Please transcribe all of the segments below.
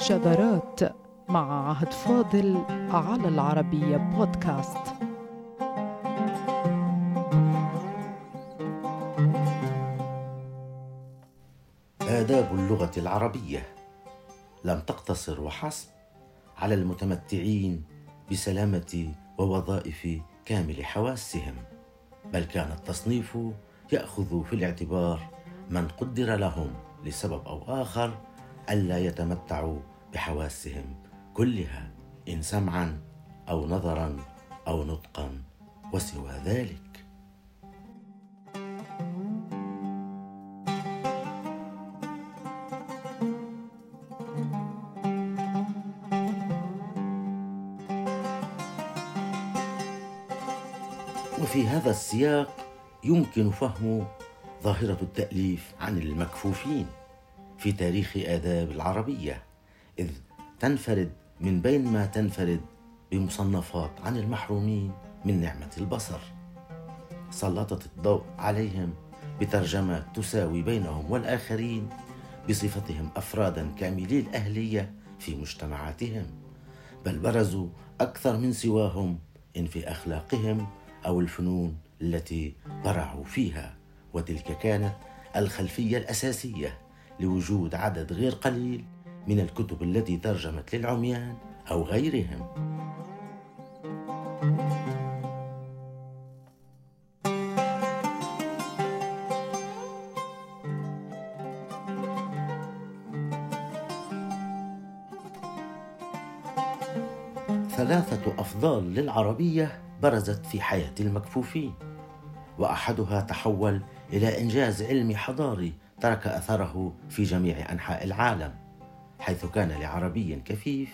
شذرات مع عهد فاضل على العربية بودكاست. آداب اللغة العربية لم تقتصر وحسب على المتمتعين بسلامة ووظائف كامل حواسهم بل كان التصنيف يأخذ في الاعتبار من قدر لهم لسبب أو آخر ألا يتمتعوا بحواسهم كلها إن سمعا أو نظرا أو نطقا وسوى ذلك. وفي هذا السياق يمكن فهم ظاهرة التأليف عن المكفوفين في تاريخ آداب العربية. إذ تنفرد من بين ما تنفرد بمصنفات عن المحرومين من نعمة البصر. سلطت الضوء عليهم بترجمة تساوي بينهم والآخرين بصفتهم أفرادا كاملي الأهلية في مجتمعاتهم بل برزوا أكثر من سواهم إن في أخلاقهم أو الفنون التي برعوا فيها. وتلك كانت الخلفية الأساسية لوجود عدد غير قليل من الكتب التي ترجمت للعميان أو غيرهم. ثلاثة أفضال للعربية برزت في حياة المكفوفين وأحدها تحول إلى إنجاز علمي حضاري ترك أثره في جميع أنحاء العالم. حيث كان لعربي كفيف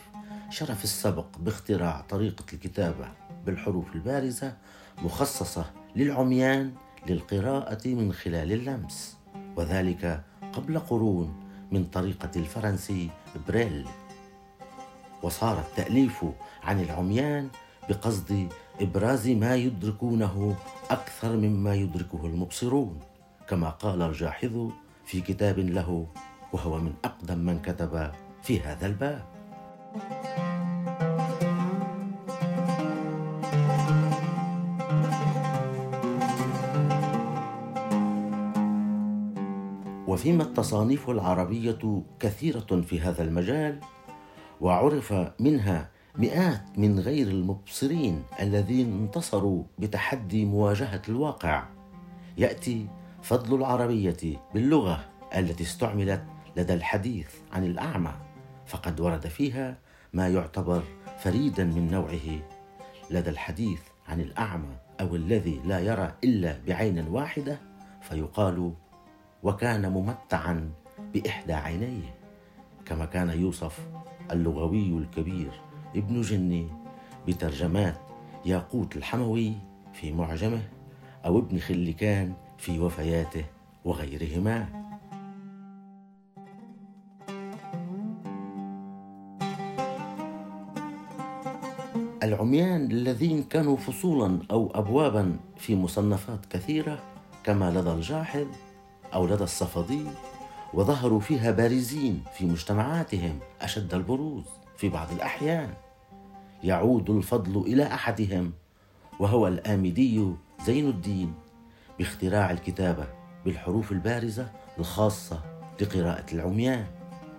شرف السبق باختراع طريقة الكتابة بالحروف البارزة مخصصة للعميان للقراءة من خلال اللمس وذلك قبل قرون من طريقة الفرنسي بريل. وصار التأليف عن العميان بقصد إبراز ما يدركونه أكثر مما يدركه المبصرون كما قال الجاحظ في كتاب له وهو من أقدم من كتب في هذا الباب. وفيما التصانيف العربية كثيرة في هذا المجال وعرف منها مئات من غير المبصرين الذين انتصروا بتحدي مواجهة الواقع. يأتي فضل العربية باللغة التي استعملت لدى الحديث عن الأعمى فقد ورد فيها ما يعتبر فريدا من نوعه. لدى الحديث عن الأعمى أو الذي لا يرى إلا بعين واحدة فيقال وكان ممتعا بإحدى عينيه كما كان يوصف اللغوي الكبير ابن جني بترجمات ياقوت الحموي في معجمه أو ابن خلكان في وفياته وغيرهما. العميان الذين كانوا فصولا أو أبوابا في مصنفات كثيرة كما لدى الجاحظ أو لدى الصفدي وظهروا فيها بارزين في مجتمعاتهم أشد البروز في بعض الأحيان. يعود الفضل إلى أحدهم وهو الآمدي زين الدين باختراع الكتابة بالحروف البارزة الخاصة لقراءة العميان.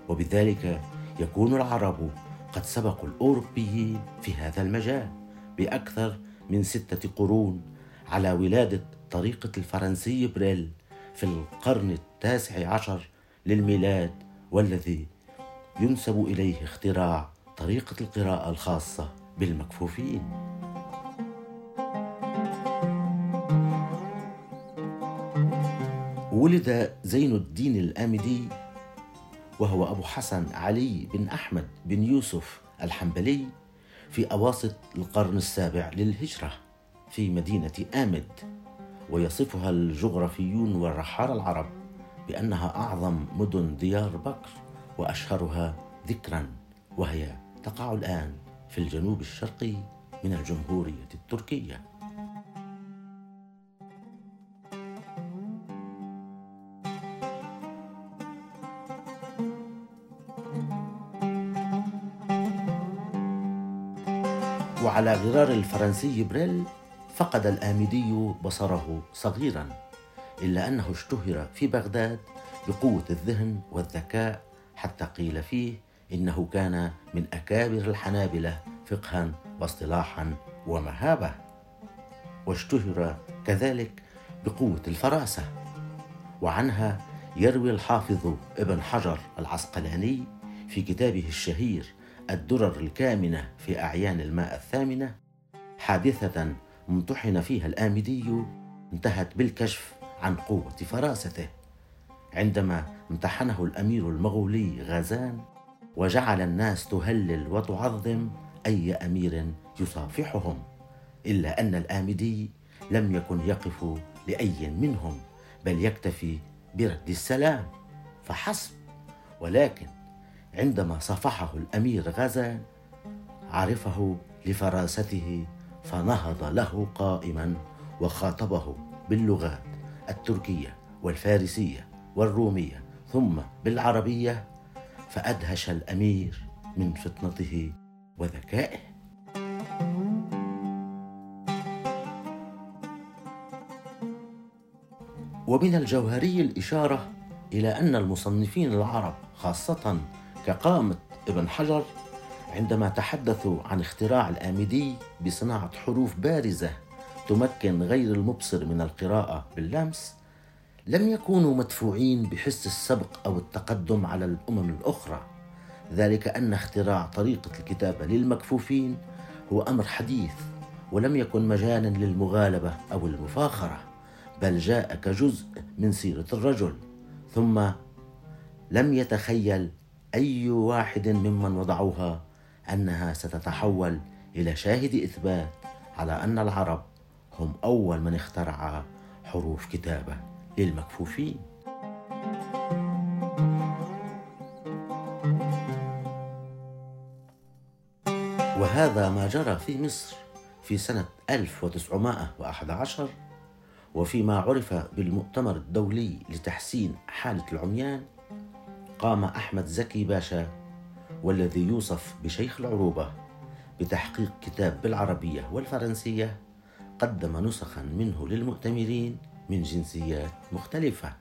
وبذلك يكون العرب قد سبقوا الأوروبيين في هذا المجال بأكثر من ستة قرون على ولادة طريقة الفرنسي بريل في القرن التاسع عشر للميلاد والذي ينسب إليه اختراع طريقة القراءة الخاصة بالمكفوفين. ولد زين الدين الآمدي وهو أبو حسن علي بن أحمد بن يوسف الحنبلي في أواسط القرن السابع للهجرة في مدينة آمد ويصفها الجغرافيون والرحالة العرب بأنها أعظم مدن ديار بكر وأشهرها ذكرا وهي تقع الآن في الجنوب الشرقي من الجمهورية التركية. وعلى غرار الفرنسي بريل فقد الآمدي بصره صغيرا إلا أنه اشتهر في بغداد بقوة الذهن والذكاء حتى قيل فيه إنه كان من أكابر الحنابلة فقها واصطلاحا ومهابة واشتهر كذلك بقوة الفراسة. وعنها يروي الحافظ ابن حجر العسقلاني في كتابه الشهير الدرر الكامنة في أعيان الماء الثامنة حادثة امتحن فيها الآمدي انتهت بالكشف عن قوة فراسته. عندما امتحنه الأمير المغولي غازان وجعل الناس تهلل وتعظم أي أمير يصافحهم إلا أن الآمدي لم يكن يقف لأي منهم بل يكتفي برد السلام فحسب ولكن عندما صافحه الأمير غزان عرفه لفراسته فنهض له قائما وخاطبه باللغات التركية والفارسية والرومية ثم بالعربية فأدهش الأمير من فطنته وذكائه. ومن الجوهري الإشارة إلى أن المصنفين العرب خاصة كقامة ابن حجر عندما تحدثوا عن اختراع الآمدي بصناعة حروف بارزة تمكن غير المبصر من القراءة باللمس لم يكونوا مدفوعين بحس السبق أو التقدم على الأمم الأخرى. ذلك أن اختراع طريقة الكتابة للمكفوفين هو أمر حديث ولم يكن مجالا للمغالبة أو المفاخرة بل جاء كجزء من سيرة الرجل. ثم لم يتخيل أي واحد ممن وضعوها أنها ستتحول إلى شاهد إثبات على أن العرب هم أول من اخترع حروف كتابة للمكفوفين. وهذا ما جرى في مصر في سنة 1911 وفيما عرف بالمؤتمر الدولي لتحسين حالة العميان قام أحمد زكي باشا والذي يوصف بشيخ العروبة بتحقيق كتاب بالعربية والفرنسية قدم نسخا منه للمؤتمرين من جنسيات مختلفة.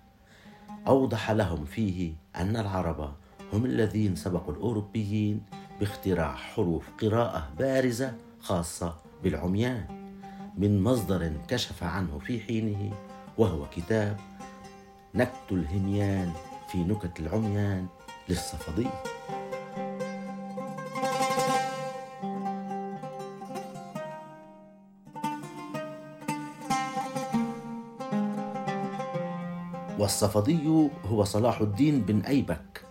أوضح لهم فيه أن العرب هم الذين سبقوا الأوروبيين باختراع حروف قراءة بارزة خاصة بالعميان من مصدر كشف عنه في حينه وهو كتاب نكت الهميان في نكت العميان للصفدي. والصفدي هو صلاح الدين بن أيبك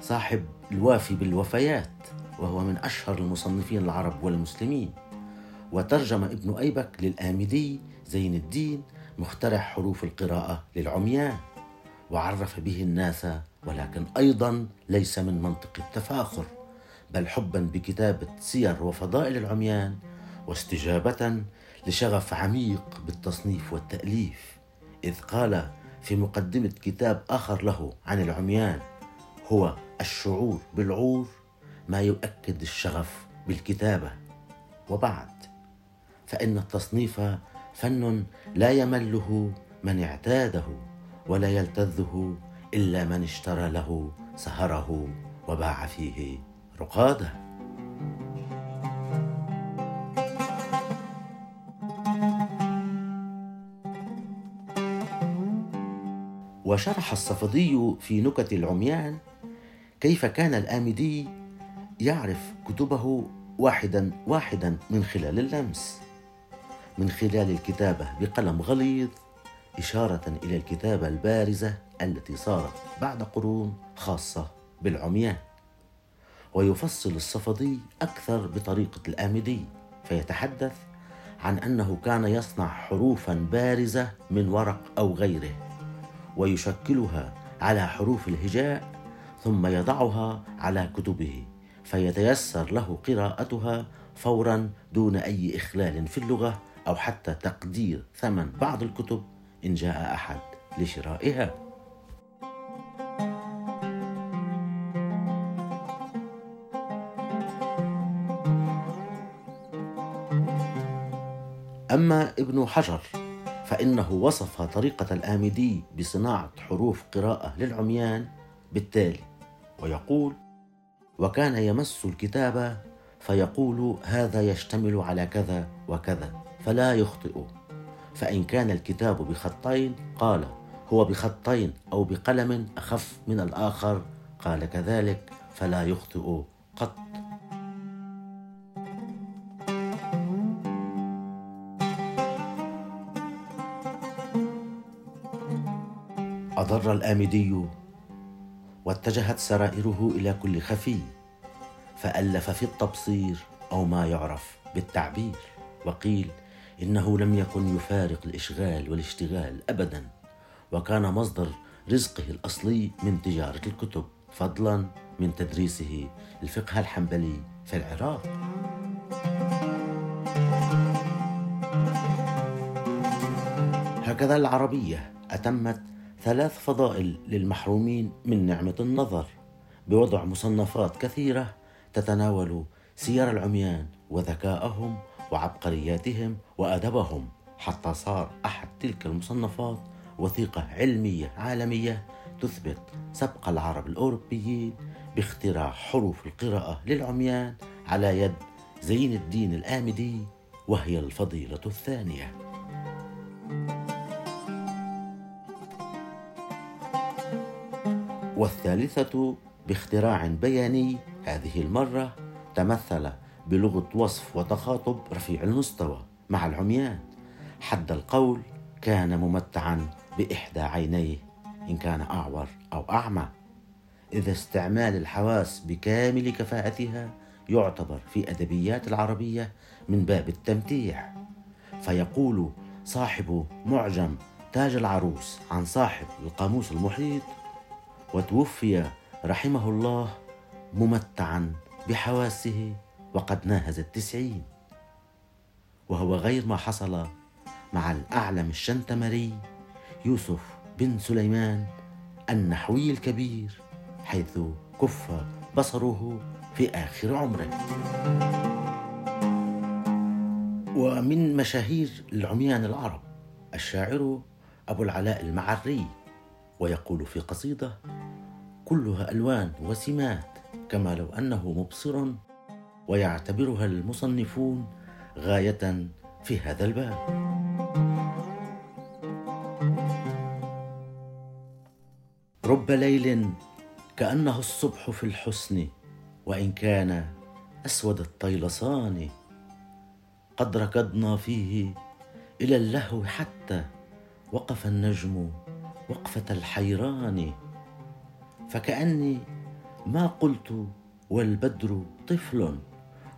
صاحب الوافي بالوفيات وهو من أشهر المصنفين العرب والمسلمين. وترجم ابن أيبك للآمدي زين الدين مخترع حروف القراءة للعميان. وعرف به الناس ولكن أيضا ليس من منطق التفاخر بل حبا بكتابة سير وفضائل العميان واستجابة لشغف عميق بالتصنيف والتأليف إذ قال في مقدمة كتاب آخر له عن العميان هو الشعور بالعور ما يؤكد الشغف بالكتابة. وبعد فإن التصنيف فن لا يمله من اعتاده. ولا يلتذه إلا من اشترى له سهره وباع فيه رقادة. وشرح الصفدي في نكت العميان كيف كان الآمدي يعرف كتبه واحدا واحدا من خلال اللمس من خلال الكتابة بقلم غليظ إشارة إلى الكتابة البارزة التي صارت بعد قرون خاصة بالعميان. ويفصل الصفدي أكثر بطريقة الآمدي فيتحدث عن أنه كان يصنع حروفا بارزة من ورق أو غيره ويشكلها على حروف الهجاء ثم يضعها على كتبه فيتيسر له قراءتها فورا دون أي إخلال في اللغة أو حتى تقدير ثمن بعض الكتب. إن جاء أحد لشرائها. أما ابن حجر فإنه وصف طريقة الآمدي بصناعة حروف قراءة للعميان بالتالي ويقول وكان يمس الكتاب فيقول هذا يشتمل على كذا وكذا فلا يخطئ. فإن كان الكتاب بخطين قال هو بخطين أو بقلم أخف من الآخر قال كذلك فلا يخطئ قط. أضر الآمدي واتجهت سرائره إلى كل خفي فألف في التبصير أو ما يعرف بالتعبير وقيل إنه لم يكن يفارق الإشغال والاشتغال أبدا وكان مصدر رزقه الأصلي من تجارة الكتب فضلا من تدريسه الفقه الحنبلي في العراق. هكذا العربية أتمت ثلاث فضائل للمحرومين من نعمة النظر بوضع مصنفات كثيرة تتناول سير العميان وذكاءهم وعبقرياتهم وأدبهم حتى صار أحد تلك المصنفات وثيقة علمية عالمية تثبت سبق العرب الأوروبيين باختراع حروف القراءة للعميان على يد زين الدين الآمدي وهي الفضيلة الثانية. والثالثة باختراع بياني هذه المرة تمثل بلغة وصف وتخاطب رفيع المستوى مع العميان. حد القول كان ممتعا بإحدى عينيه إن كان أعور أو أعمى. إذا استعمال الحواس بكامل كفاءتها يعتبر في أدبيات العربية من باب التمتيع. فيقول صاحب معجم تاج العروس عن صاحب القاموس المحيط وتوفي رحمه الله ممتعا بحواسه وقد ناهز التسعين. وهو غير ما حصل مع الأعلم الشنتمري يوسف بن سليمان النحوي الكبير حيث كف بصره في آخر عمره. ومن مشاهير العميان العرب الشاعر أبو العلاء المعري ويقول في قصيدة كلها ألوان وسمات كما لو أنه مبصر ويعتبرها المصنفون غاية في هذا الباب. رب ليل كأنه الصبح في الحسن وإن كان أسود الطيلسان قد ركضنا فيه إلى اللهو حتى وقف النجم وقفة الحيران. فكأني ما قلت والبدر طفل.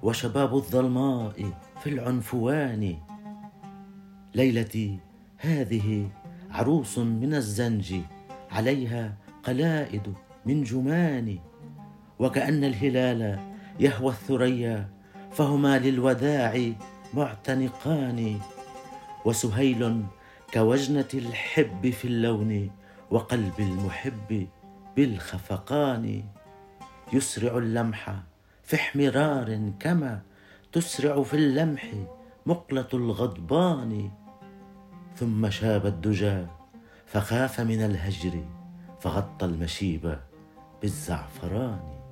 وشباب الظلماء في العنفوان. ليلتي هذه عروس من الزنج عليها قلائد من جمان. وكأن الهلال يهوى الثريا فهما للوداع معتنقان. وسهيل كوجنة الحب في اللون وقلب المحب بالخفقان. يسرع اللمح في احمرار كما تسرع في اللمح مقلة الغضبان. ثم شاب الدجى فخاف من الهجر فغطى المشيب بالزعفران.